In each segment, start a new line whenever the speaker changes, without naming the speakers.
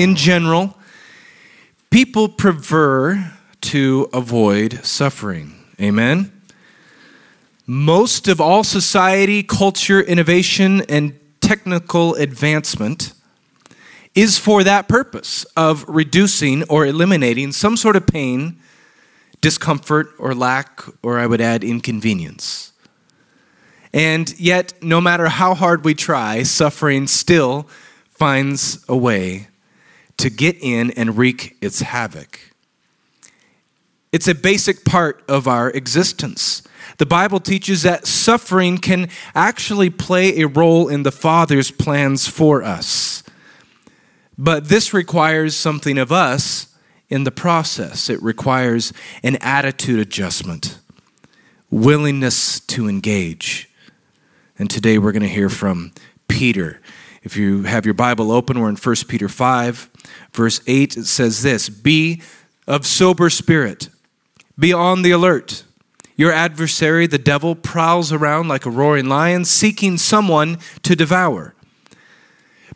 in general, people prefer to avoid suffering. Amen? Most of all society, culture, innovation, and technical advancement is for that purpose of reducing or eliminating some sort of pain, discomfort, or lack, or I would add inconvenience. And yet, no matter how hard we try, suffering still finds a way to get in and wreak its havoc. It's a basic part of our existence. The Bible teaches that suffering can actually play a role in the Father's plans for us. But this requires something of us in the process. It requires an attitude adjustment, willingness to engage. And today we're going to hear from Peter. If you have your Bible open, we're in 1 Peter 5, verse 8. Says this Be of sober spirit, be on the alert. Your adversary, the devil, prowls around like a roaring lion, seeking someone to devour.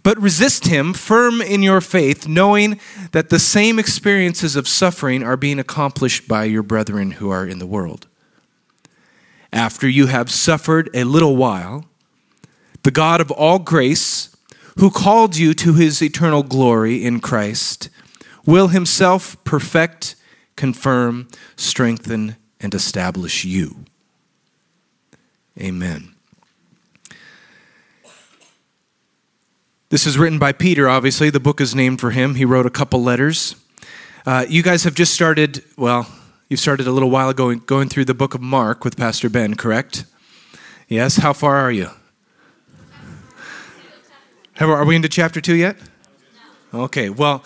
But resist him, firm in your faith, knowing that the same experiences of suffering are being accomplished by your brethren who are in the world after you have suffered a little while, the God of all grace, who called you to his eternal glory in Christ, will himself perfect, confirm, strengthen, and establish you. Amen. This is written by Peter, obviously. The book is named for him. He wrote a couple letters. Uh, you guys have just started, well, you started a little while ago going through the book of Mark with Pastor Ben, correct? Yes? How far are you? Are we into chapter 2 yet? Okay, well,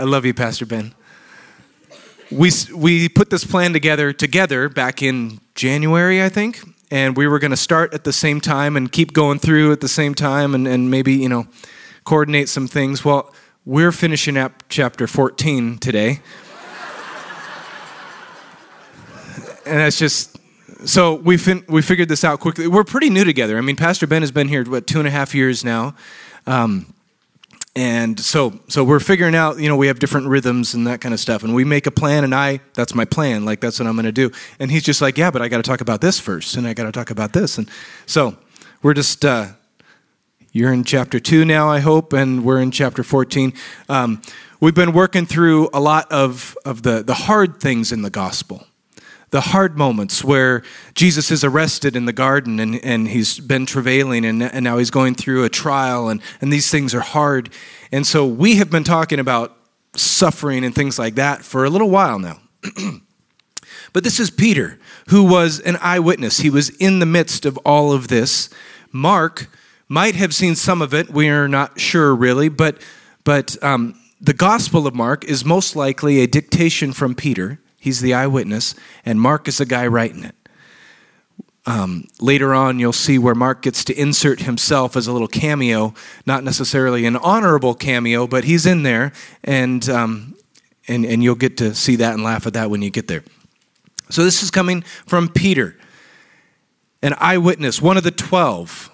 I love you, Pastor Ben. We, we put this plan together together back in January, I think, and we were going to start at the same time and keep going through at the same time and, and maybe, you know, coordinate some things. Well, we're finishing up chapter 14 today. and that's just so we fin- we figured this out quickly. We're pretty new together. I mean, Pastor Ben has been here what two and a half years now, um, and so so we're figuring out. You know, we have different rhythms and that kind of stuff, and we make a plan. And I, that's my plan. Like that's what I'm going to do. And he's just like, yeah, but I got to talk about this first, and I got to talk about this, and so we're just uh, you're in chapter 2 now, I hope, and we're in chapter 14. Um, we've been working through a lot of, of the, the hard things in the gospel, the hard moments where Jesus is arrested in the garden and, and he's been travailing and, and now he's going through a trial, and, and these things are hard. And so we have been talking about suffering and things like that for a little while now. but this is Peter, who was an eyewitness. He was in the midst of all of this. Mark, might have seen some of it. We are not sure really, but but um, the Gospel of Mark is most likely a dictation from Peter. He's the eyewitness, and Mark is the guy writing it. Um, later on, you'll see where Mark gets to insert himself as a little cameo, not necessarily an honorable cameo, but he's in there, and um, and and you'll get to see that and laugh at that when you get there. So this is coming from Peter, an eyewitness, one of the twelve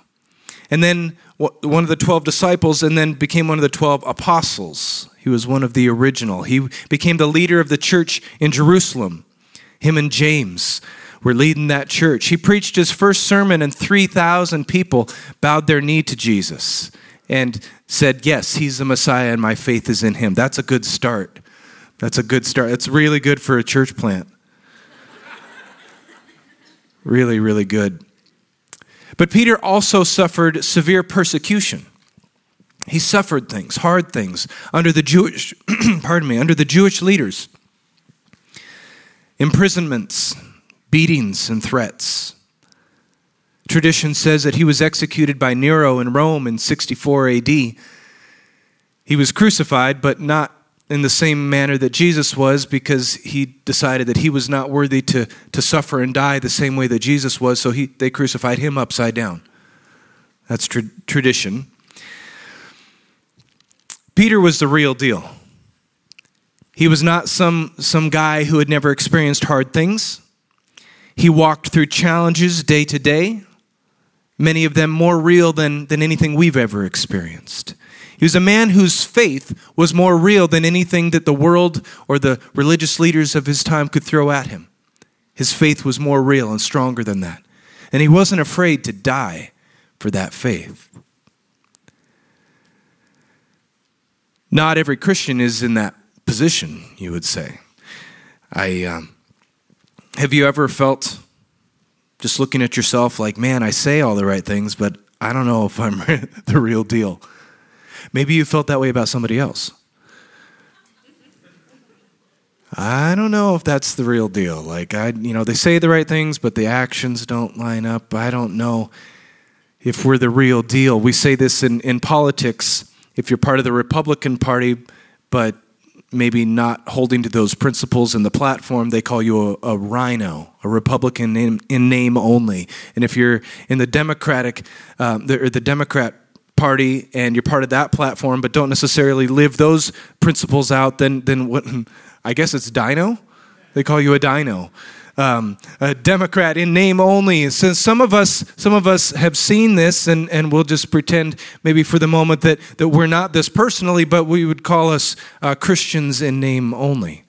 and then one of the 12 disciples, and then became one of the 12 apostles. He was one of the original. He became the leader of the church in Jerusalem. Him and James were leading that church. He preached his first sermon, and 3,000 people bowed their knee to Jesus and said, Yes, he's the Messiah, and my faith is in him. That's a good start. That's a good start. It's really good for a church plant. really, really good. But Peter also suffered severe persecution. He suffered things, hard things, under the Jewish, pardon me, under the Jewish leaders. Imprisonments, beatings, and threats. Tradition says that he was executed by Nero in Rome in 64 AD. He was crucified, but not in the same manner that Jesus was because he decided that he was not worthy to, to suffer and die the same way that Jesus was, so he, they crucified him upside down. That's tra- tradition. Peter was the real deal. He was not some, some guy who had never experienced hard things. He walked through challenges day to day. many of them more real than, than anything we've ever experienced. He was a man whose faith was more real than anything that the world or the religious leaders of his time could throw at him. His faith was more real and stronger than that. And he wasn't afraid to die for that faith. Not every Christian is in that position, you would say. I um, have you ever felt just looking at yourself like, man, I say all the right things, but I don't know if I'm the real deal. Maybe you felt that way about somebody else. I don't know if that's the real deal. Like I, you know, they say the right things, but the actions don't line up. I don't know if we're the real deal. We say this in, in politics. If you're part of the Republican Party, but maybe not holding to those principles in the platform, they call you a, a RINO, a Republican in, in, name only. And if you're in the Democratic, um, the, the Democrat Party, and you're part of that platform, but don't necessarily live those principles out, then then what? I guess it's dino. They call you a dino. Um, a Democrat in name only. So some of us, some of us have seen this, and, and we'll just pretend maybe for the moment that, that we're not this personally, but we would call us uh, Christians in name only.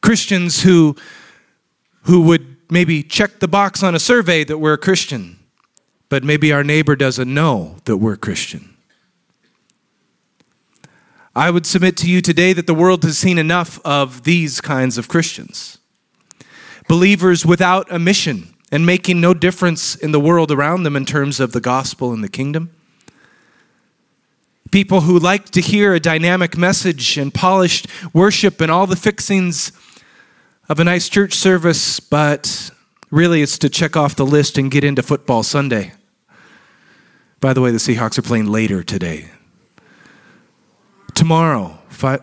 Christians who, who would maybe check the box on a survey that we're a Christian, but maybe our neighbor doesn't know that we're Christian. I would submit to you today that the world has seen enough of these kinds of Christians. Believers without a mission and making no difference in the world around them in terms of the gospel and the kingdom. People who like to hear a dynamic message and polished worship and all the fixings of a nice church service, but really it's to check off the list and get into football Sunday. By the way, the Seahawks are playing later today. Tomorrow, five.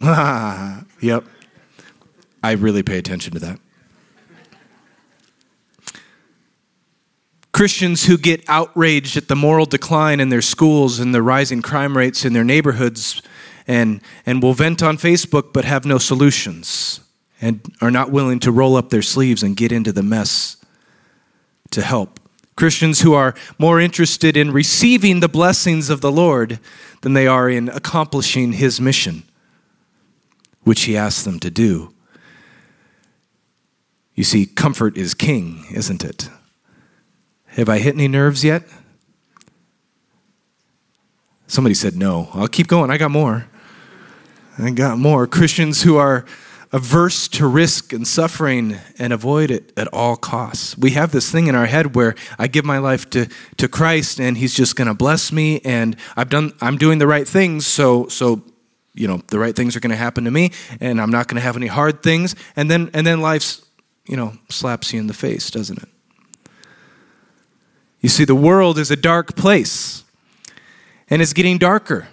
yep. I really pay attention to that. Christians who get outraged at the moral decline in their schools and the rising crime rates in their neighborhoods and, and will vent on Facebook but have no solutions and are not willing to roll up their sleeves and get into the mess to help. Christians who are more interested in receiving the blessings of the Lord than they are in accomplishing his mission, which he asks them to do. You see, comfort is king, isn't it? Have I hit any nerves yet? Somebody said no. I'll keep going. I got more. I got more. Christians who are averse to risk and suffering and avoid it at all costs. We have this thing in our head where I give my life to, to Christ and he's just going to bless me and I've done I'm doing the right things so so you know the right things are going to happen to me and I'm not going to have any hard things and then and then life's you know slaps you in the face, doesn't it? You see the world is a dark place and it's getting darker.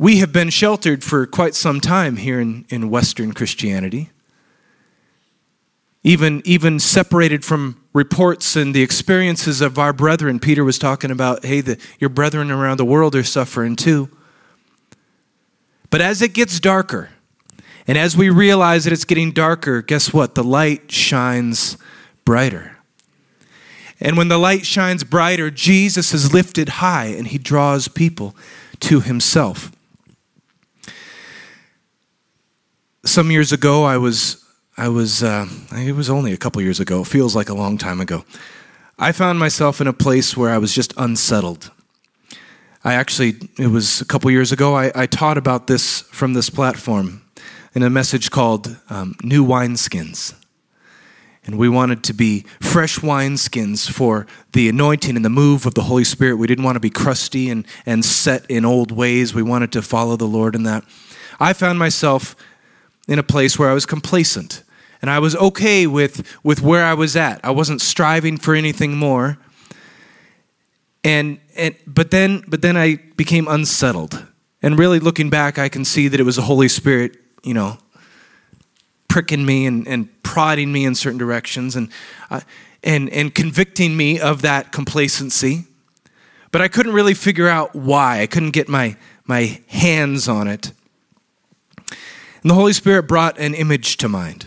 We have been sheltered for quite some time here in, in Western Christianity. Even, even separated from reports and the experiences of our brethren. Peter was talking about, hey, the, your brethren around the world are suffering too. But as it gets darker, and as we realize that it's getting darker, guess what? The light shines brighter. And when the light shines brighter, Jesus is lifted high and he draws people to himself. Some years ago, I was, I was, uh, it was only a couple years ago. Feels like a long time ago. I found myself in a place where I was just unsettled. I actually, it was a couple years ago, I, I taught about this from this platform in a message called um, New Wineskins. And we wanted to be fresh wineskins for the anointing and the move of the Holy Spirit. We didn't want to be crusty and, and set in old ways. We wanted to follow the Lord in that. I found myself in a place where I was complacent and I was okay with, with where I was at. I wasn't striving for anything more. And, and but then but then I became unsettled. And really looking back, I can see that it was the Holy Spirit, you know, pricking me and, and prodding me in certain directions and, uh, and, and convicting me of that complacency. But I couldn't really figure out why. I couldn't get my, my hands on it. And the Holy Spirit brought an image to mind.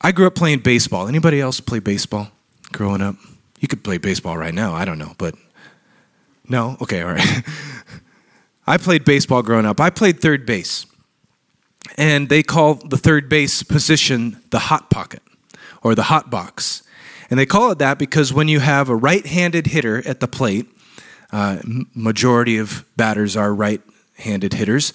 I grew up playing baseball. Anybody else play baseball? growing up? You could play baseball right now. I don't know, but no? Okay, all right. I played baseball growing up. I played third base. And they call the third base position the hot pocket or the hot box. And they call it that because when you have a right handed hitter at the plate, uh, majority of batters are right handed hitters,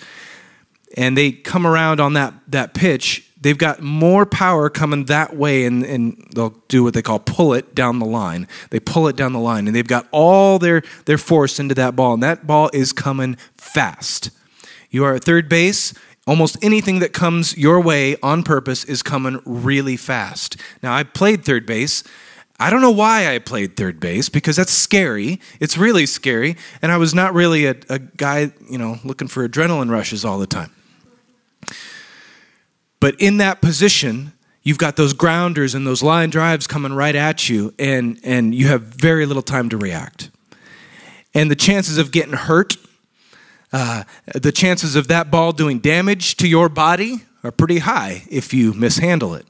and they come around on that, that pitch, they've got more power coming that way, and, and they'll do what they call pull it down the line. They pull it down the line, and they've got all their, their force into that ball, and that ball is coming fast. You are at third base, almost anything that comes your way on purpose is coming really fast. Now, I played third base. I don't know why I played third base because that's scary. It's really scary. And I was not really a, a guy, you know, looking for adrenaline rushes all the time. But in that position, you've got those grounders and those line drives coming right at you, and, and you have very little time to react. And the chances of getting hurt, uh, the chances of that ball doing damage to your body are pretty high if you mishandle it.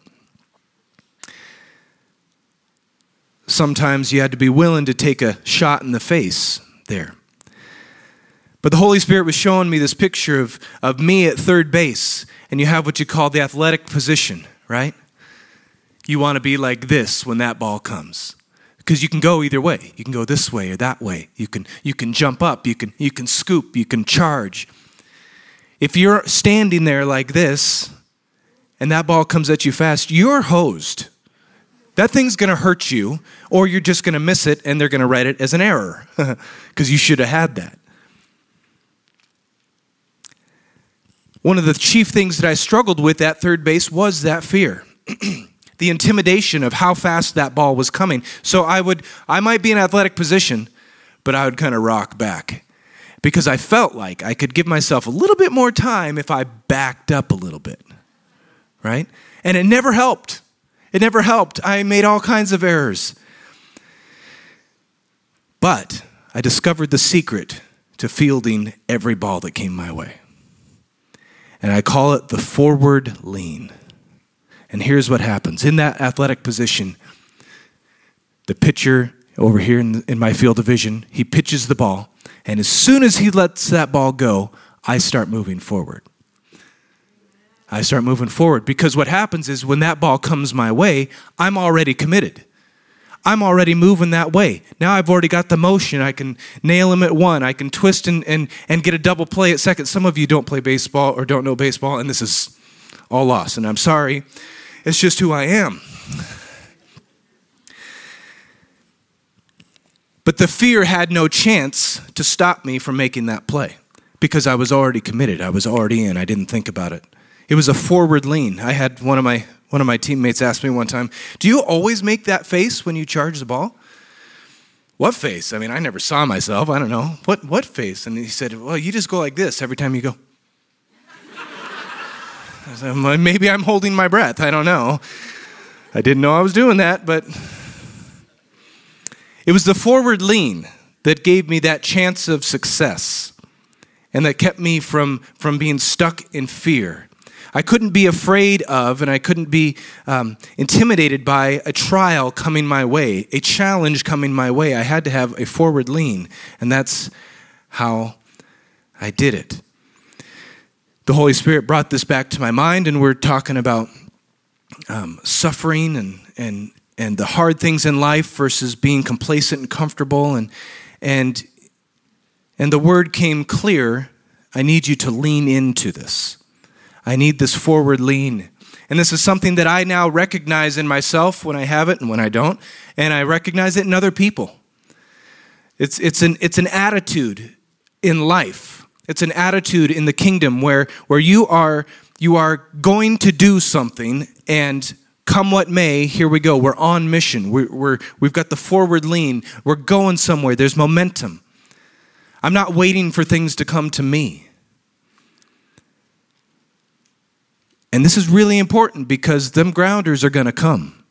Sometimes you had to be willing to take a shot in the face there. But the Holy Spirit was showing me this picture of, of me at third base, and you have what you call the athletic position, right? You want to be like this when that ball comes. Because you can go either way. You can go this way or that way. You can, you can jump up, you can, you can scoop, you can charge. If you're standing there like this, and that ball comes at you fast, you're hosed. That thing's going to hurt you, or you're just going to miss it and they're going to write it as an error because you should have had that. One of the chief things that I struggled with at third base was that fear. the intimidation of how fast that ball was coming. So I would I might be in athletic position, but I would kind of rock back because I felt like I could give myself a little bit more time if I backed up a little bit. Right? And it never helped. It never helped. I made all kinds of errors. But I discovered the secret to fielding every ball that came my way and I call it the forward lean. And here's what happens in that athletic position, the pitcher over here in, in my field of vision, he pitches the ball, and as soon as he lets that ball go, I start moving forward. I start moving forward because what happens is when that ball comes my way, I'm already committed. I'm already moving that way. Now I've already got the motion. I can nail him at one. I can twist and, and, and get a double play at second. Some of you don't play baseball or don't know baseball, and this is all lost. And I'm sorry. It's just who I am. But the fear had no chance to stop me from making that play because I was already committed. I was already in. I didn't think about it. It was a forward lean. I had one of my one of my teammates asked me one time, Do you always make that face when you charge the ball? What face? I mean, I never saw myself. I don't know. What, what face? And he said, Well, you just go like this every time you go. Said, Maybe I'm holding my breath. I don't know. I didn't know I was doing that, but it was the forward lean that gave me that chance of success and that kept me from, from being stuck in fear I couldn't be afraid of and I couldn't be um, intimidated by a trial coming my way, a challenge coming my way. I had to have a forward lean, and that's how I did it. The Holy Spirit brought this back to my mind, and we're talking about um, suffering and, and, and the hard things in life versus being complacent and comfortable. And, and, and the word came clear I need you to lean into this. I need this forward lean. And this is something that I now recognize in myself when I have it and when I don't, and I recognize it in other people. It's, it's, an, it's an attitude in life. It's an attitude in the kingdom where, where you, are, you are going to do something and come what may, here we go. We're on mission. We're, we're, we've got the forward lean. We're going somewhere. There's momentum. I'm not waiting for things to come to me. And this is really important because them grounders are going to come.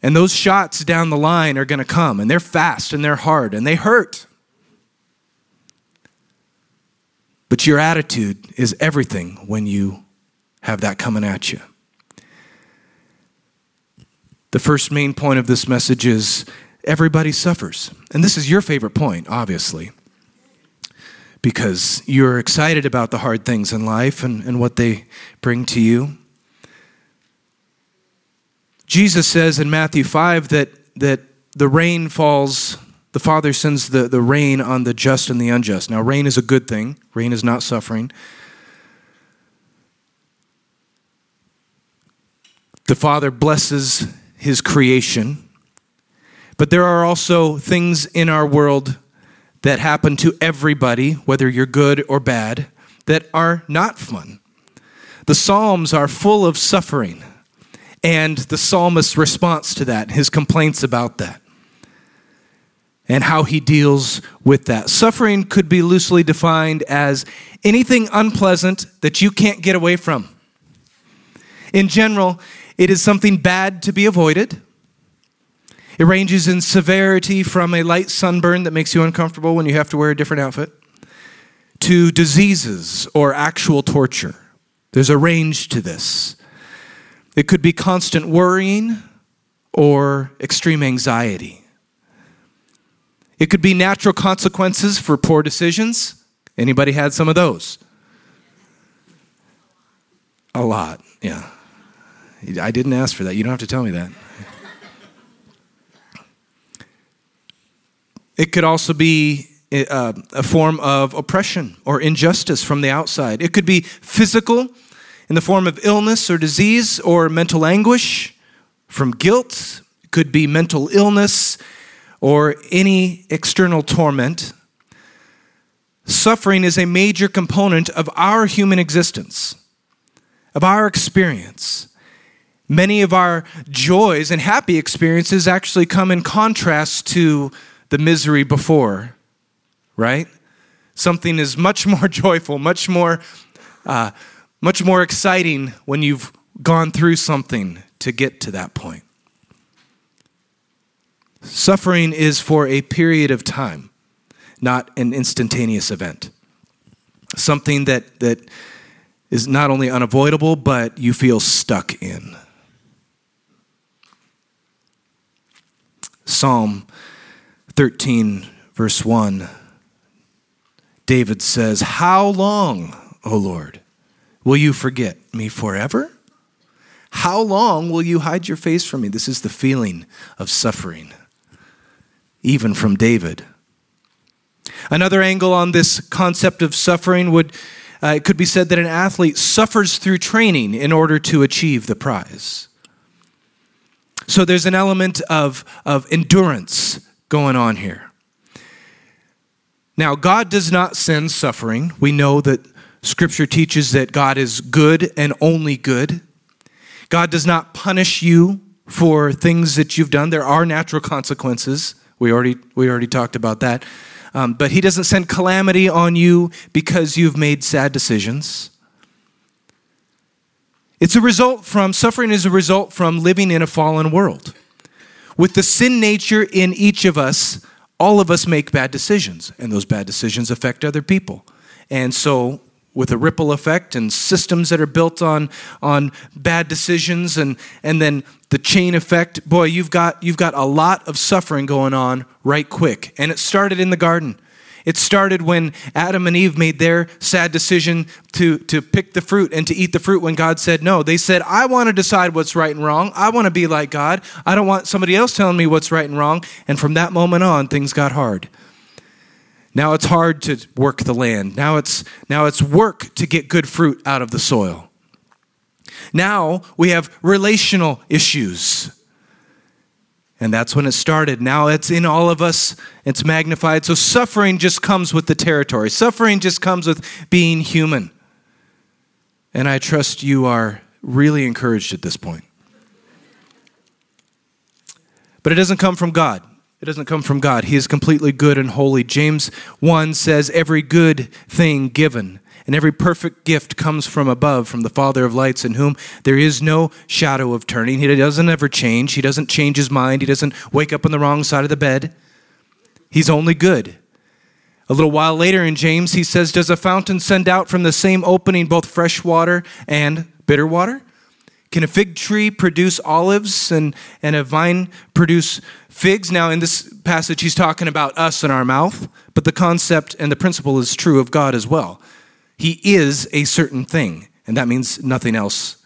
And those shots down the line are going to come, and they're fast and they're hard and they hurt. But your attitude is everything when you have that coming at you. The first main point of this message is everybody suffers. And this is your favorite point, obviously, because you're excited about the hard things in life and, and what they bring to you. Jesus says in Matthew 5 that, that the rain falls, the Father sends the, the rain on the just and the unjust. Now, rain is a good thing, rain is not suffering. The Father blesses his creation. But there are also things in our world that happen to everybody, whether you're good or bad, that are not fun. The Psalms are full of suffering, and the psalmist's response to that, his complaints about that, and how he deals with that. Suffering could be loosely defined as anything unpleasant that you can't get away from. In general, it is something bad to be avoided. It ranges in severity from a light sunburn that makes you uncomfortable when you have to wear a different outfit to diseases or actual torture. There's a range to this. It could be constant worrying or extreme anxiety. It could be natural consequences for poor decisions. Anybody had some of those? A lot, yeah. I didn't ask for that. You don't have to tell me that. It could also be uh, a form of oppression or injustice from the outside. It could be physical in the form of illness or disease or mental anguish from guilt. It could be mental illness or any external torment. Suffering is a major component of our human existence, of our experience. Many of our joys and happy experiences actually come in contrast to the misery before, right? Something is much more joyful, much more, uh, much more exciting when you've gone through something to get to that point. Suffering is for a period of time, not an instantaneous event. Something that, that is not only unavoidable, but you feel stuck in. Psalm 13, verse 1, David says, How long, O Lord, will you forget me forever? How long will you hide your face from me? This is the feeling of suffering, even from David. Another angle on this concept of suffering would uh, it could be said that an athlete suffers through training in order to achieve the prize. So there's an element of, of endurance going on here. Now, God does not send suffering. We know that Scripture teaches that God is good and only good. God does not punish you for things that you've done. There are natural consequences. We already, we already talked about that. Um, but He doesn't send calamity on you because you've made sad decisions. It's a result from, suffering is a result from living in a fallen world. With the sin nature in each of us, all of us make bad decisions, and those bad decisions affect other people. And so, with a ripple effect and systems that are built on, on bad decisions and, and then the chain effect, boy, you've got, you've got a lot of suffering going on right quick. And it started in the garden. It started when Adam and Eve made their sad decision to, to pick the fruit and to eat the fruit when God said no. They said, I want to decide what's right and wrong. I want to be like God. I don't want somebody else telling me what's right and wrong. And from that moment on, things got hard. Now it's hard to work the land. Now it's, now it's work to get good fruit out of the soil. Now we have relational issues. And that's when it started. Now it's in all of us, it's magnified. So suffering just comes with the territory, suffering just comes with being human. And I trust you are really encouraged at this point. But it doesn't come from God. It doesn't come from God. He is completely good and holy. James 1 says, Every good thing given and every perfect gift comes from above, from the Father of lights, in whom there is no shadow of turning. He doesn't ever change. He doesn't change his mind. He doesn't wake up on the wrong side of the bed. He's only good. A little while later in James, he says, Does a fountain send out from the same opening both fresh water and bitter water? Can a fig tree produce olives and, and a vine produce figs? Now, in this passage, he's talking about us and our mouth, but the concept and the principle is true of God as well. He is a certain thing, and that means nothing else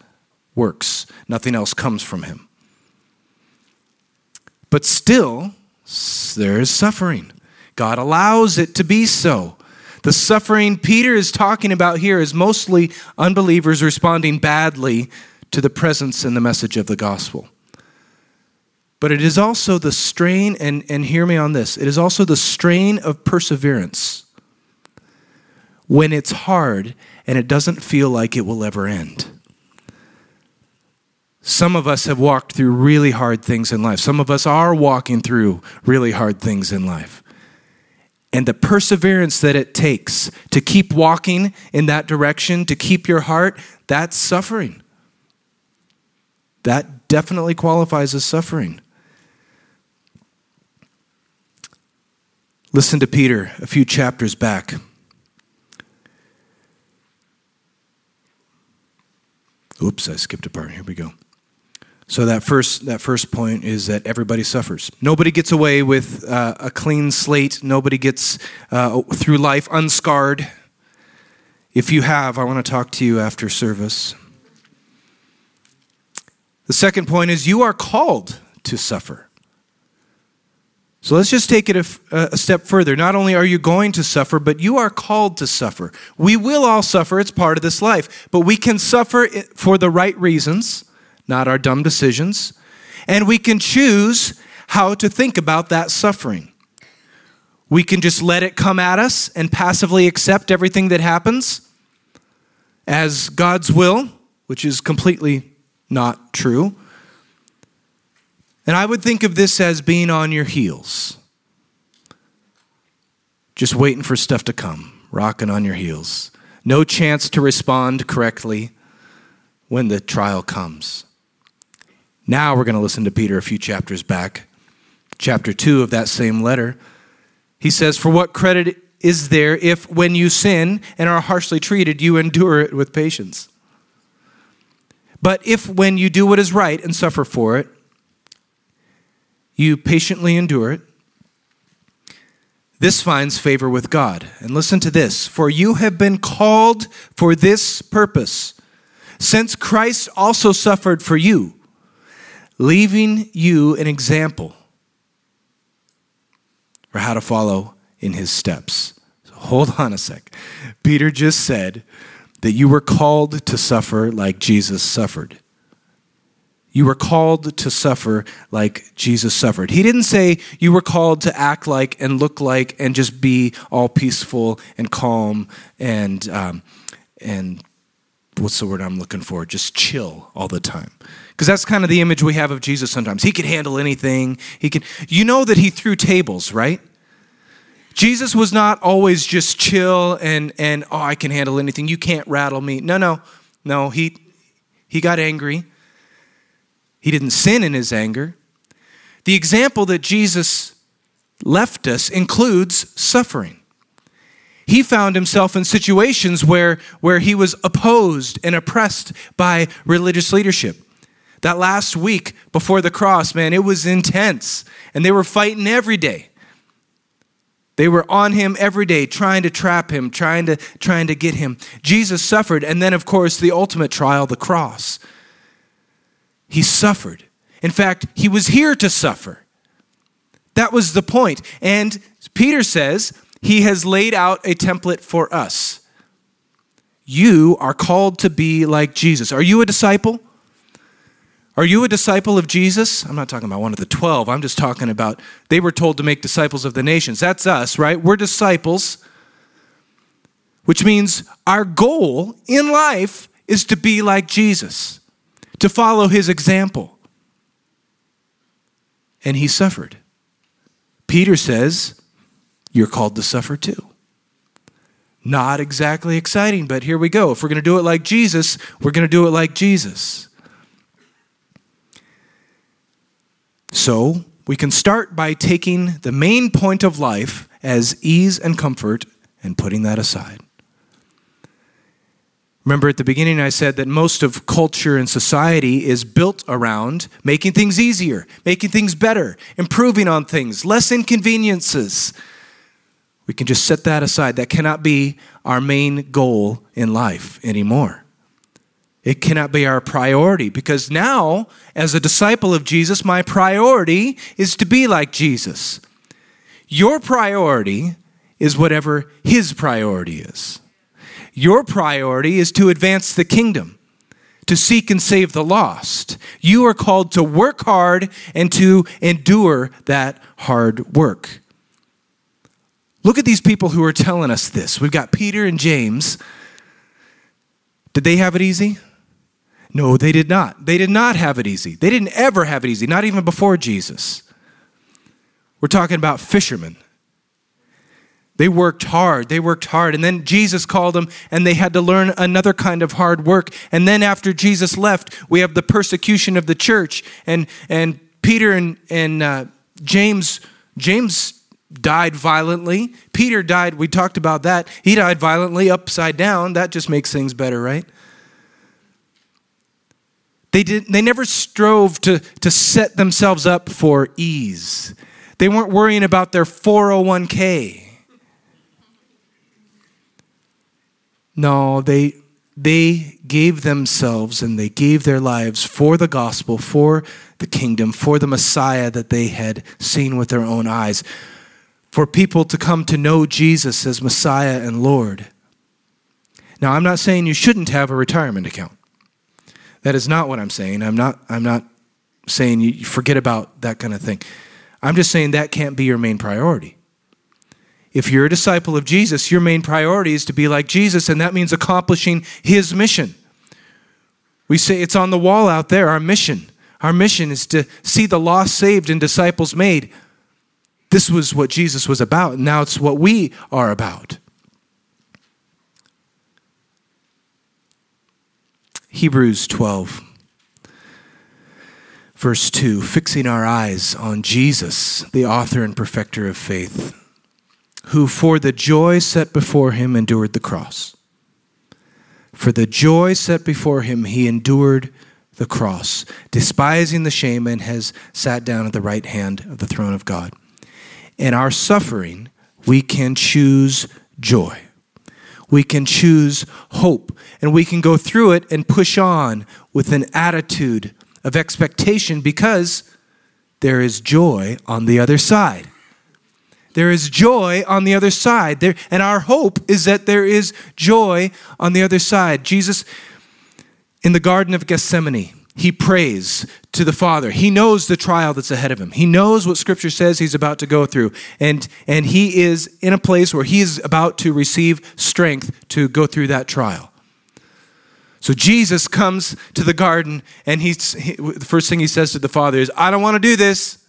works, nothing else comes from him. But still, there is suffering. God allows it to be so. The suffering Peter is talking about here is mostly unbelievers responding badly to the presence and the message of the gospel. But it is also the strain, and, and hear me on this, it is also the strain of perseverance when it's hard and it doesn't feel like it will ever end. Some of us have walked through really hard things in life. Some of us are walking through really hard things in life. And the perseverance that it takes to keep walking in that direction, to keep your heart, that's suffering that definitely qualifies as suffering. Listen to Peter a few chapters back. Oops, I skipped a part. Here we go. So that first that first point is that everybody suffers. Nobody gets away with uh, a clean slate. Nobody gets uh, through life unscarred. If you have, I want to talk to you after service. The second point is you are called to suffer. So let's just take it a, a, step further. Not only are you going to suffer, but you are called to suffer. We will all suffer, it's part of this life, but we can suffer for the right reasons, not our dumb decisions, and we can choose how to think about that suffering. We can just let it come at us and passively accept everything that happens as God's will, which is completely not true. And I would think of this as being on your heels, just waiting for stuff to come, rocking on your heels. No chance to respond correctly when the trial comes. Now we're going to listen to Peter a few chapters back, chapter 2 of that same letter. He says, For what credit is there if, when you sin and are harshly treated, you endure it with patience? But if when you do what is right and suffer for it, you patiently endure it, this finds favor with God. And listen to this for you have been called for this purpose, since Christ also suffered for you, leaving you an example for how to follow in his steps. So hold on a sec. Peter just said, that you were called to suffer like Jesus suffered. You were called to suffer like Jesus suffered. He didn't say you were called to act like and look like and just be all peaceful and calm and um, and what's the word I'm looking for? Just chill all the time. Because that's kind of the image we have of Jesus sometimes. He could handle anything. He could. You know that he threw tables, right? Jesus was not always just chill and, and oh, I can handle anything. You can't rattle me. No, no, no. He, he got angry. He didn't sin in his anger. The example that Jesus left us includes suffering. He found himself in situations where, where he was opposed and oppressed by religious leadership. That last week before the cross, man, it was intense. And they were fighting every day. They were on him every day, trying to trap him, trying to, trying to get him. Jesus suffered, and then, of course, the ultimate trial, the cross. He suffered. In fact, he was here to suffer. That was the point. And Peter says he has laid out a template for us. You are called to be like Jesus. Are you a disciple? Are you a disciple of Jesus? I'm not talking about one of the 12. I'm just talking about they were told to make disciples of the nations. That's us, right? We're disciples, which means our goal in life is to be like Jesus, to follow his example. And he suffered. Peter says, You're called to suffer too. Not exactly exciting, but here we go. If we're going to do it like Jesus, we're going to do it like Jesus. So, we can start by taking the main point of life as ease and comfort and putting that aside. Remember at the beginning, I said that most of culture and society is built around making things easier, making things better, improving on things, less inconveniences. We can just set that aside. That cannot be our main goal in life anymore. It cannot be our priority because now, as a disciple of Jesus, my priority is to be like Jesus. Your priority is whatever his priority is. Your priority is to advance the kingdom, to seek and save the lost. You are called to work hard and to endure that hard work. Look at these people who are telling us this. We've got Peter and James. Did they have it easy? No, they did not. They did not have it easy. They didn't ever have it easy, not even before Jesus. We're talking about fishermen. They worked hard. They worked hard. And then Jesus called them, and they had to learn another kind of hard work. And then after Jesus left, we have the persecution of the church. And, and Peter and, and uh, James, James died violently. Peter died, we talked about that. He died violently, upside down. That just makes things better, right? They, didn't. they never strove to, to set themselves up for ease. They weren't worrying about their 401k. No, they they gave themselves and they gave their lives for the gospel, for the kingdom, for the Messiah that they had seen with their own eyes, for people to come to know Jesus as Messiah and Lord. Now, I'm not saying you shouldn't have a retirement account. That is not what I'm saying. I'm not, I'm not saying you forget about that kind of thing. I'm just saying that can't be your main priority. If you're a disciple of Jesus, your main priority is to be like Jesus, and that means accomplishing his mission. We say it's on the wall out there, our mission. Our mission is to see the lost saved and disciples made. This was what Jesus was about, and now it's what we are about. Hebrews 12, verse 2 fixing our eyes on Jesus, the author and perfecter of faith who for the joy set before him endured the cross. For the joy set before him, he endured the cross, despising the shame, and has sat down at the right hand of the throne of God. In our suffering, we can choose joy. We can choose hope, and we can go through it and push on with an attitude of expectation because there is joy on the other side. There is joy on the other side. There, and our hope is that there is joy on the other side. Jesus, in the Garden of Gethsemane, he prays to the Father. He knows the trial that's ahead of him. He knows what Scripture says he's about to go through. And, and he is in a place where he is about to receive strength to go through that trial. So Jesus comes to the garden, and he's, he, the first thing he says to the Father is, I don't want to do this.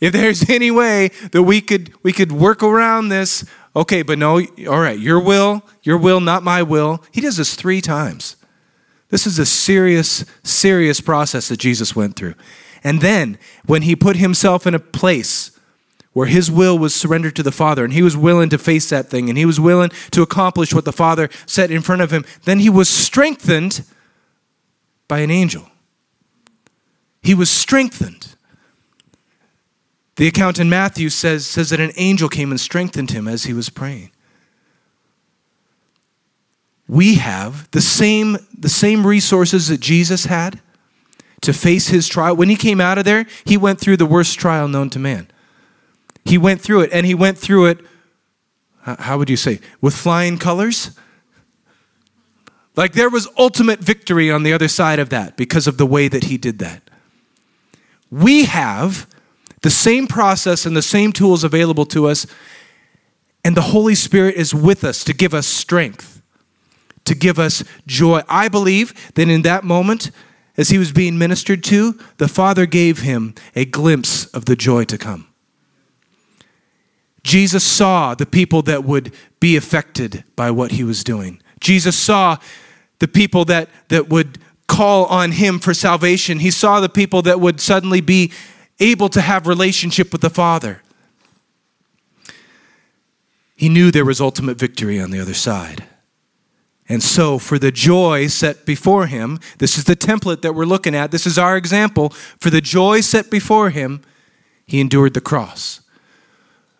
If there's any way that we could we could work around this, okay, but no, all right, your will, your will, not my will. He does this three times. This is a serious, serious process that Jesus went through. And then when he put himself in a place where his will was surrendered to the Father, and he was willing to face that thing, and he was willing to accomplish what the Father set in front of him, then he was strengthened by an angel. He was strengthened. The account in Matthew says, says that an angel came and strengthened him as he was praying. We have the same, the same resources that Jesus had to face his trial. When he came out of there, he went through the worst trial known to man. He went through it, and he went through it, how would you say, with flying colors? Like there was ultimate victory on the other side of that because of the way that he did that. We have the same process and the same tools available to us, and the Holy Spirit is with us to give us strength, to give us joy. I believe that in that moment, as he was being ministered to, the Father gave him a glimpse of the joy to come. Jesus saw the people that would be affected by what he was doing. Jesus saw the people that, that would call on him for salvation. He saw the people that would suddenly be able to have relationship with the Father. He knew there was ultimate victory on the other side. And so, for the joy set before him, this is the template that we're looking at. This is our example. For the joy set before him, he endured the cross.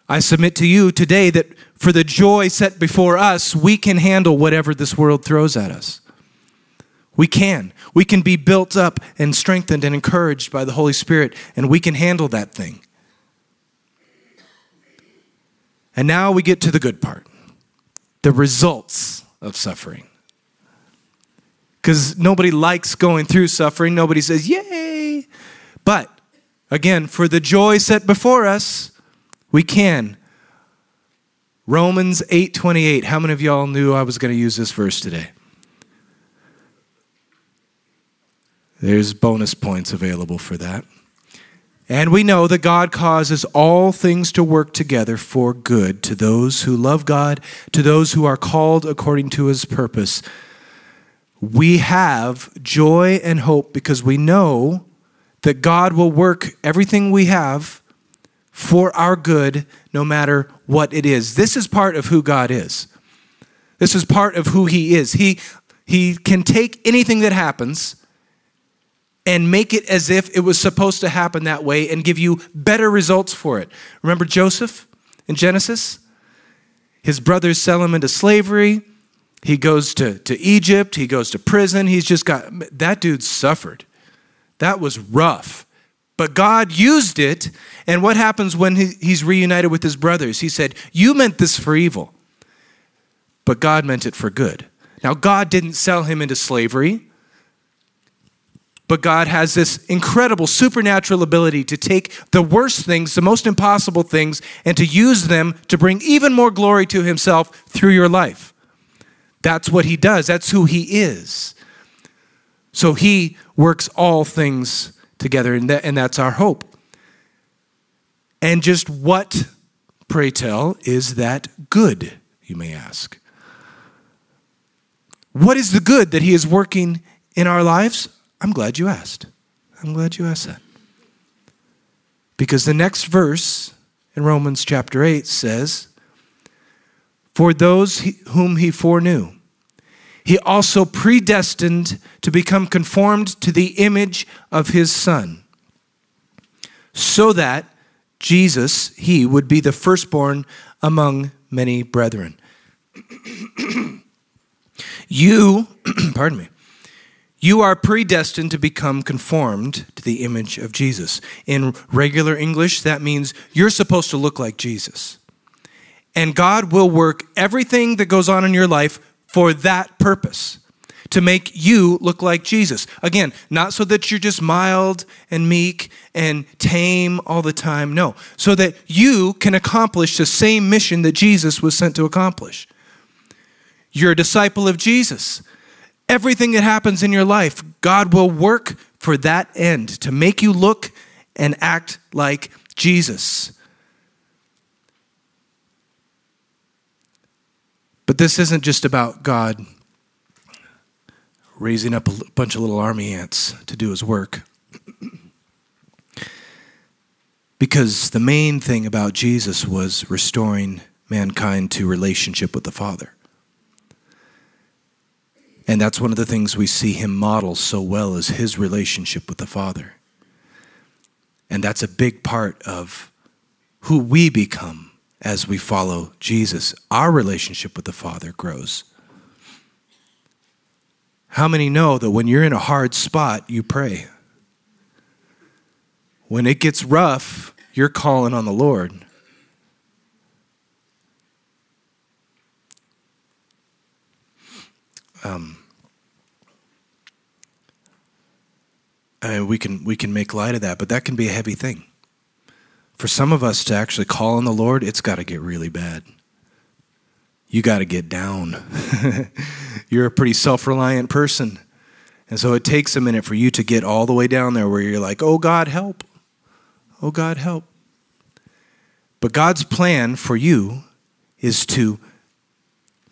I submit to you today that for the joy set before us, we can handle whatever this world throws at us. We can. We can be built up and strengthened and encouraged by the Holy Spirit, and we can handle that thing. And now we get to the good part the results of suffering. Because nobody likes going through suffering, nobody says, Yay! But again, for the joy set before us, we can. Romans 8:28. How many of y'all knew I was going to use this verse today? There's bonus points available for that. And we know that God causes all things to work together for good to those who love God, to those who are called according to his purpose. We have joy and hope because we know that God will work everything we have for our good no matter what it is. This is part of who God is. This is part of who he is. He he can take anything that happens and make it as if it was supposed to happen that way and give you better results for it. Remember Joseph in Genesis? His brothers sell him into slavery. He goes to, to Egypt. He goes to prison. He's just got, that dude suffered. That was rough. But God used it. And what happens when he, he's reunited with his brothers? He said, You meant this for evil, but God meant it for good. Now, God didn't sell him into slavery. But God has this incredible supernatural ability to take the worst things, the most impossible things, and to use them to bring even more glory to Himself through your life. That's what He does, that's who He is. So He works all things together, and, that, and that's our hope. And just what, pray tell, is that good, you may ask? What is the good that He is working in our lives? I'm glad you asked. I'm glad you asked that. Because the next verse in Romans chapter 8 says, For those whom he foreknew, he also predestined to become conformed to the image of his Son, so that Jesus, he, would be the firstborn among many brethren. you, pardon me, you are predestined to become conformed to the image of Jesus. In regular English, that means you're supposed to look like Jesus. And God will work everything that goes on in your life for that purpose to make you look like Jesus. Again, not so that you're just mild and meek and tame all the time. No, so that you can accomplish the same mission that Jesus was sent to accomplish. You're a disciple of Jesus. Everything that happens in your life, God will work for that end to make you look and act like Jesus. But this isn't just about God raising up a bunch of little army ants to do his work. because the main thing about Jesus was restoring mankind to relationship with the Father. And that's one of the things we see him model so well is his relationship with the Father. And that's a big part of who we become as we follow Jesus. Our relationship with the Father grows. How many know that when you're in a hard spot, you pray? When it gets rough, you're calling on the Lord. Um, I mean, we can we can make light of that, but that can be a heavy thing. For some of us to actually call on the Lord, it's got to get really bad. You got to get down. you're a pretty self-reliant person. And so it takes a minute for you to get all the way down there where you're like, "Oh God, help. Oh God, help." But God's plan for you is to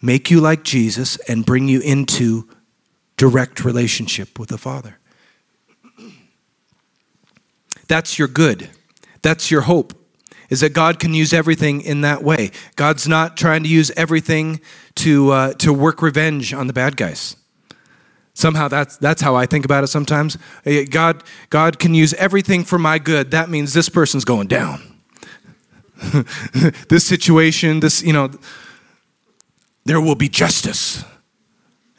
make you like Jesus and bring you into direct relationship with the Father. That's your good. That's your hope. is that God can use everything in that way. God's not trying to use everything to, uh, to work revenge on the bad guys. Somehow that's, that's how I think about it sometimes. God, God can use everything for my good. That means this person's going down. this situation, this, you know, there will be justice.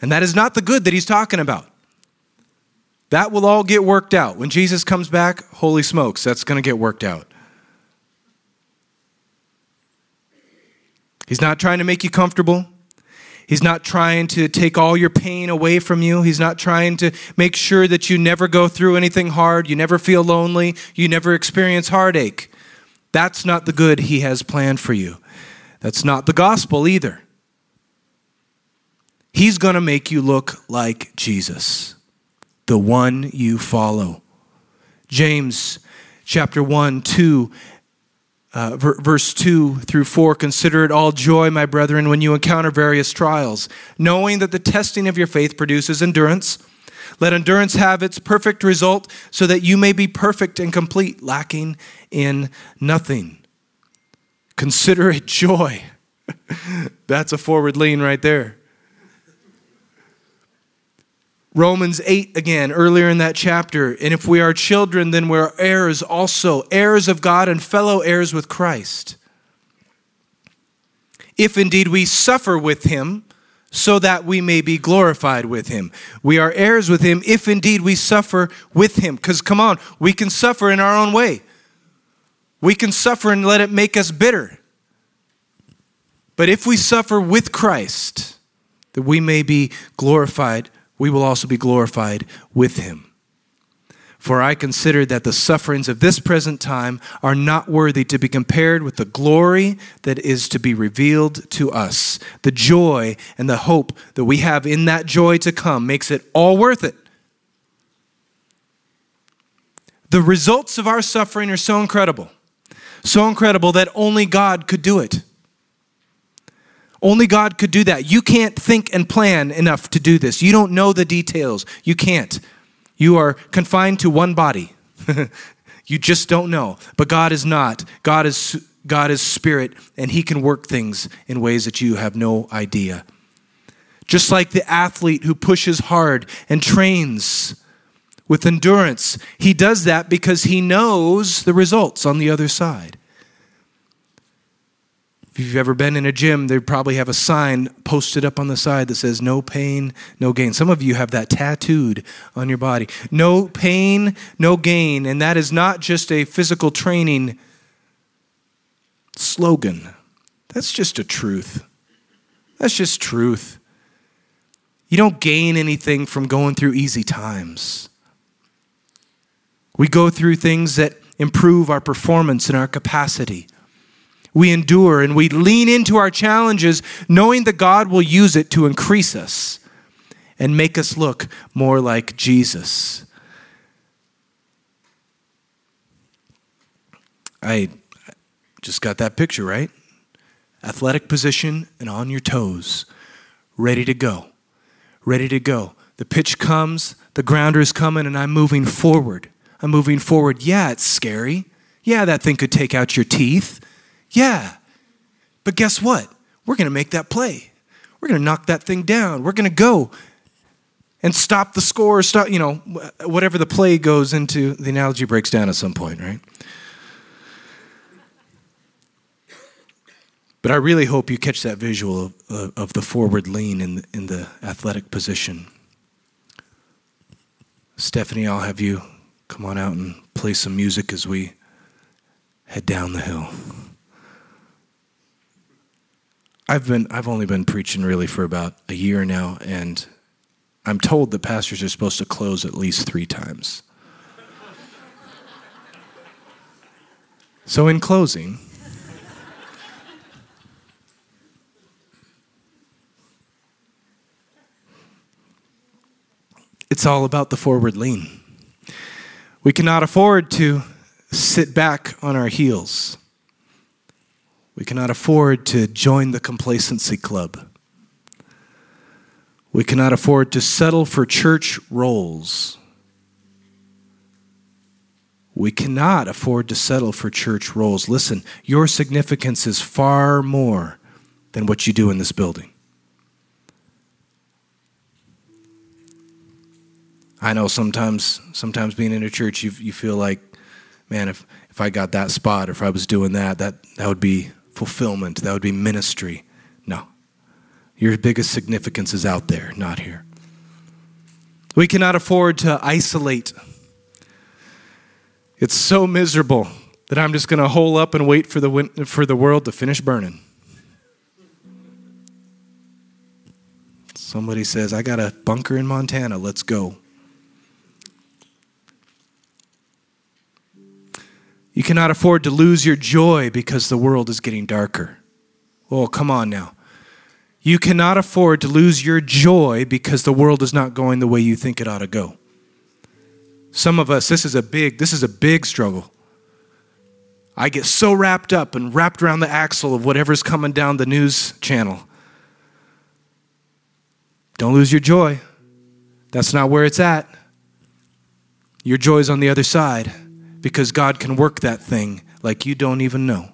And that is not the good that he's talking about. That will all get worked out. When Jesus comes back, holy smokes, that's going to get worked out. He's not trying to make you comfortable. He's not trying to take all your pain away from you. He's not trying to make sure that you never go through anything hard, you never feel lonely, you never experience heartache. That's not the good He has planned for you. That's not the gospel either. He's going to make you look like Jesus, the one you follow. James chapter 1, 2 uh, verse 2 through 4 Consider it all joy, my brethren, when you encounter various trials, knowing that the testing of your faith produces endurance. Let endurance have its perfect result, so that you may be perfect and complete, lacking in nothing. Consider it joy. That's a forward lean right there. Romans 8 again, earlier in that chapter. And if we are children, then we're heirs also, heirs of God and fellow heirs with Christ. If indeed we suffer with him, so that we may be glorified with him. We are heirs with him if indeed we suffer with him. Because come on, we can suffer in our own way. We can suffer and let it make us bitter. But if we suffer with Christ, that we may be glorified we will also be glorified with him. For I consider that the sufferings of this present time are not worthy to be compared with the glory that is to be revealed to us. The joy and the hope that we have in that joy to come makes it all worth it. The results of our suffering are so incredible, so incredible that only God could do it. Only God could do that. You can't think and plan enough to do this. You don't know the details. You can't. You are confined to one body. you just don't know. But God is not. God is God is spirit and he can work things in ways that you have no idea. Just like the athlete who pushes hard and trains with endurance, he does that because he knows the results on the other side. If you've ever been in a gym, they probably have a sign posted up on the side that says, No pain, no gain. Some of you have that tattooed on your body. No pain, no gain. And that is not just a physical training slogan, that's just a truth. That's just truth. You don't gain anything from going through easy times. We go through things that improve our performance and our capacity we endure and we lean into our challenges, knowing that God will use it to increase us and make us look more like Jesus. I just got that picture, right? Athletic position and on your toes, ready to go. Ready to go. The pitch comes, the grounder is coming, and I'm moving forward. I'm moving forward. Yeah, it's scary. Yeah, that thing could take out your teeth. Yeah. But guess what? We're going to make that play. We're going to knock that thing down. We're going to go and stop the score, stop, you know, whatever the play goes into, the analogy breaks down at some point, right? But I really hope you catch that visual of, of, the forward lean in in the athletic position. Stephanie, I'll have you come on out and play some music as we head down the hill. I've been I've only been preaching really for about a year now, and I'm told that pastors are supposed to close at least three times. so in closing, it's all about the forward lean. We cannot afford to sit back on our heels. We cannot afford to join the complacency club. We cannot afford to settle for church roles. We cannot afford to settle for church roles. Listen, your significance is far more than what you do in this building. I know sometimes, sometimes being in a church, you, you feel like, man, if, if I got that spot or if I was doing that, that, that would be fulfillment, that would be ministry. No. Your biggest significance is out there, not here. We cannot afford to isolate. It's so miserable that I'm just going to hole up and wait for the, for the world to finish burning. Somebody says, I got a bunker in Montana, let's go. You cannot afford to lose your joy because the world is getting darker. Oh, come on now. You cannot afford to lose your joy because the world is not going the way you think it ought to go. Some of us, this is a big, this is a big struggle. I get so wrapped up and wrapped around the axle of whatever's coming down the news channel. Don't lose your joy. That's not where it's at. Your joy's on the other side because God can work that thing like you don't even know.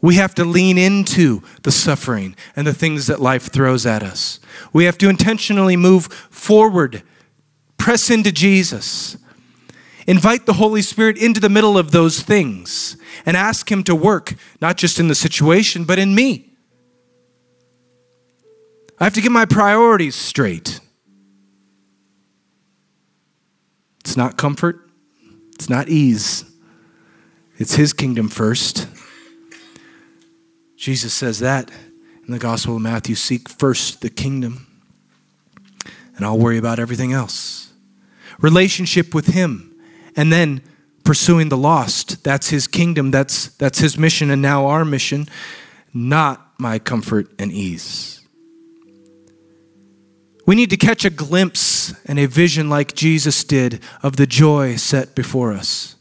We have to lean into the suffering and the things that life throws at us. We have to intentionally move forward, press into Jesus, invite the Holy Spirit into the middle of those things, and ask Him to work, not just in the situation, but in me. I have to get my priorities straight. It's not comfort, it's not ease, it's His kingdom first. Jesus says that in the Gospel of Matthew seek first the kingdom, and I'll worry about everything else. Relationship with Him, and then pursuing the lost. That's His kingdom, that's, that's His mission, and now our mission, not my comfort and ease. We need to catch a glimpse and a vision like Jesus did of the joy set before us.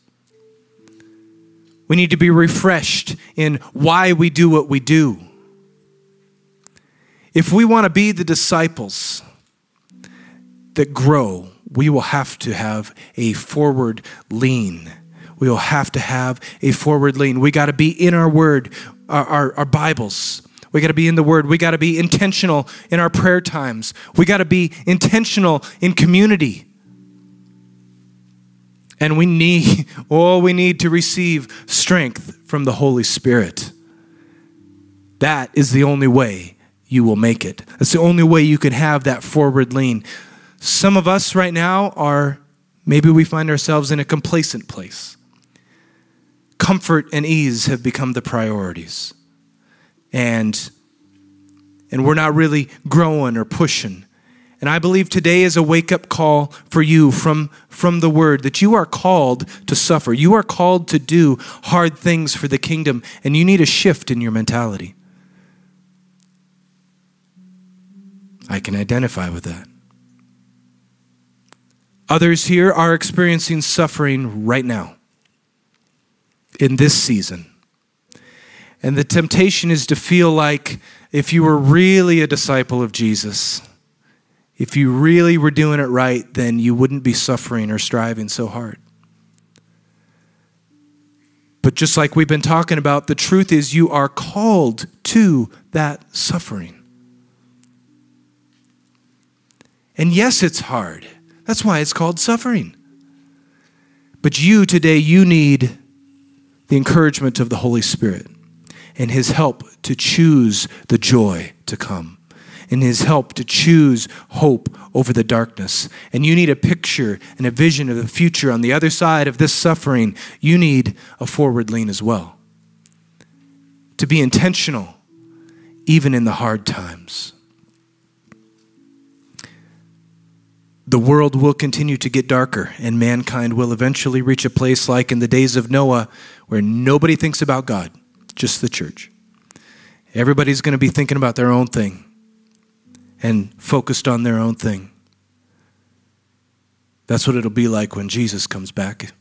We need to be refreshed in why we do what we do. If we want to be the disciples that grow, we will have to have a forward lean. We will have to have a forward lean. We got to be in our word, our, our, our Bibles. We got to be in the Word. We got to be intentional in our prayer times. We got to be intentional in community. And we need, oh, we need to receive strength from the Holy Spirit. That is the only way you will make it. That's the only way you can have that forward lean. Some of us right now are, maybe we find ourselves in a complacent place. Comfort and ease have become the priorities and and we're not really growing or pushing. And I believe today is a wake up call for you from, from the word that you are called to suffer. You are called to do hard things for the kingdom, and you need a shift in your mentality. I can identify with that. Others here are experiencing suffering right now in this season. And the temptation is to feel like if you were really a disciple of Jesus, if you really were doing it right, then you wouldn't be suffering or striving so hard. But just like we've been talking about, the truth is you are called to that suffering. And yes, it's hard. That's why it's called suffering. But you today, you need the encouragement of the Holy Spirit and his help to choose the joy to come, and his help to choose hope over the darkness. And you need a picture and a vision of the future on the other side of this suffering. You need a forward lean as well. To be intentional, even in the hard times. The world will continue to get darker, and mankind will eventually reach a place like in the days of Noah where nobody thinks about God just the church. Everybody's going to be thinking about their own thing and focused on their own thing. That's what it'll be like when Jesus comes back.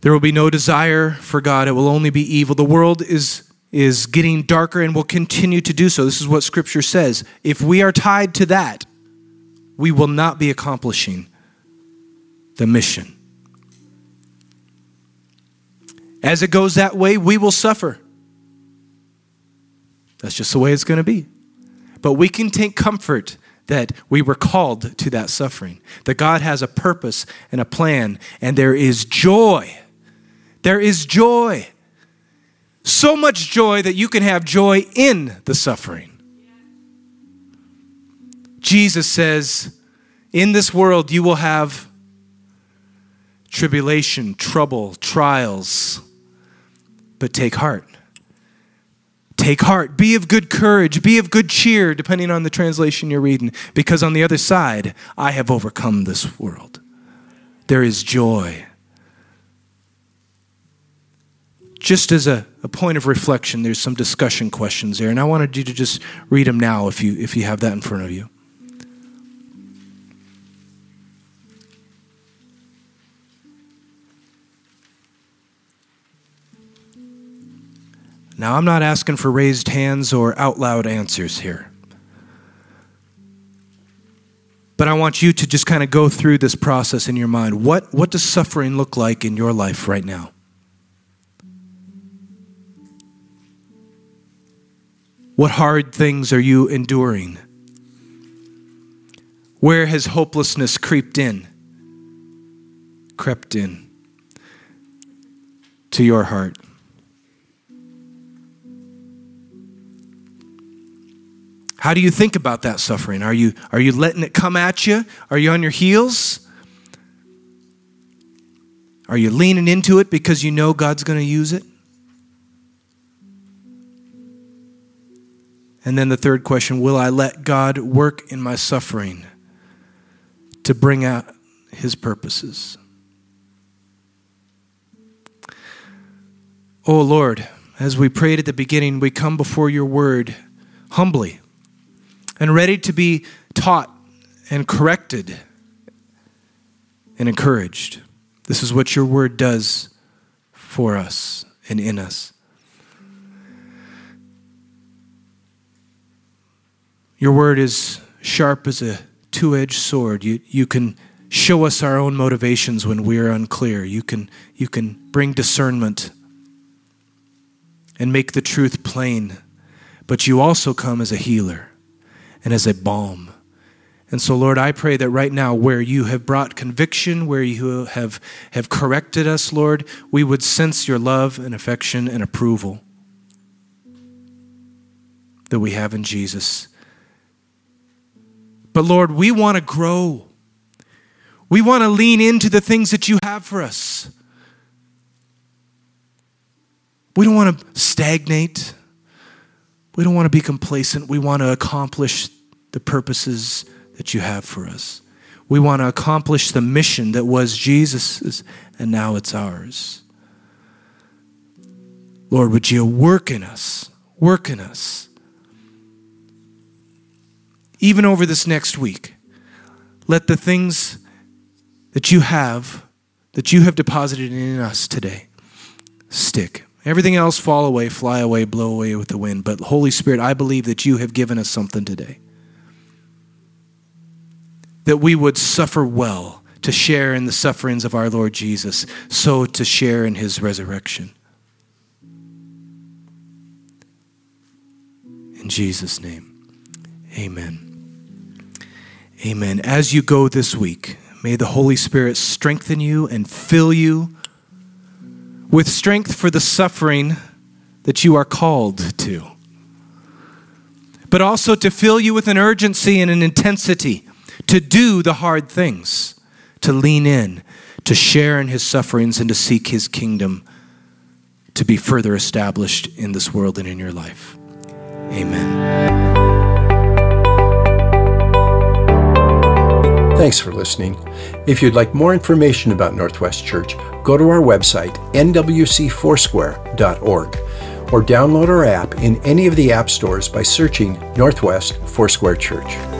There will be no desire for God, it will only be evil. The world is is getting darker and will continue to do so. This is what scripture says. If we are tied to that, we will not be accomplishing the mission. As it goes that way, we will suffer. That's just the way it's going to be. But we can take comfort that we were called to that suffering, that God has a purpose and a plan, and there is joy. There is joy. So much joy that you can have joy in the suffering. Jesus says, In this world you will have tribulation, trouble, trials, but take heart. Take heart. Be of good courage. Be of good cheer, depending on the translation you're reading, because on the other side, I have overcome this world. There is joy. Just as a, a point of reflection, there's some discussion questions there, and I wanted you to just read them now if you, if you have that in front of you. Now, I'm not asking for raised hands or out loud answers here. But I want you to just kind of go through this process in your mind. What, what does suffering look like in your life right now? What hard things are you enduring? Where has hopelessness crept in? Crept in to your heart? How do you think about that suffering? Are you, are you letting it come at you? Are you on your heels? Are you leaning into it because you know God's going to use it? And then the third question Will I let God work in my suffering to bring out his purposes? Oh Lord, as we prayed at the beginning, we come before your word humbly and ready to be taught and corrected and encouraged. This is what your word does for us and in us. Your word is sharp as a two edged sword. You, you can show us our own motivations when we are unclear. You can, you can bring discernment and make the truth plain. But you also come as a healer and as a balm. And so, Lord, I pray that right now, where you have brought conviction, where you have, have corrected us, Lord, we would sense your love and affection and approval that we have in Jesus. But, Lord, we want to grow. We want to lean into the things that you have for us. We don't want to stagnate. We don't want to be complacent. We want to accomplish the purposes that you have for us. We want to accomplish the mission that was Jesus's and now it's ours. Lord, would you work in us? Work in us. Even over this next week, let the things that you have, that you have deposited in us today, stick. Everything else fall away, fly away, blow away with the wind. But Holy Spirit, I believe that you have given us something today. That we would suffer well to share in the sufferings of our Lord Jesus, so to share in his resurrection. In Jesus' name, amen. Amen. As you go this week, may the Holy Spirit strengthen you and fill you with strength for the suffering that you are called to, but also to fill you with an urgency and an intensity to do the hard things, to lean in, to share in his sufferings, and to seek his kingdom to be further established in this world and in your life. Amen.
Thanks for listening. If you'd like more information about Northwest Church, go to our website, nwcfoursquare.org, or download our app in any of the app stores by searching Northwest Foursquare Church.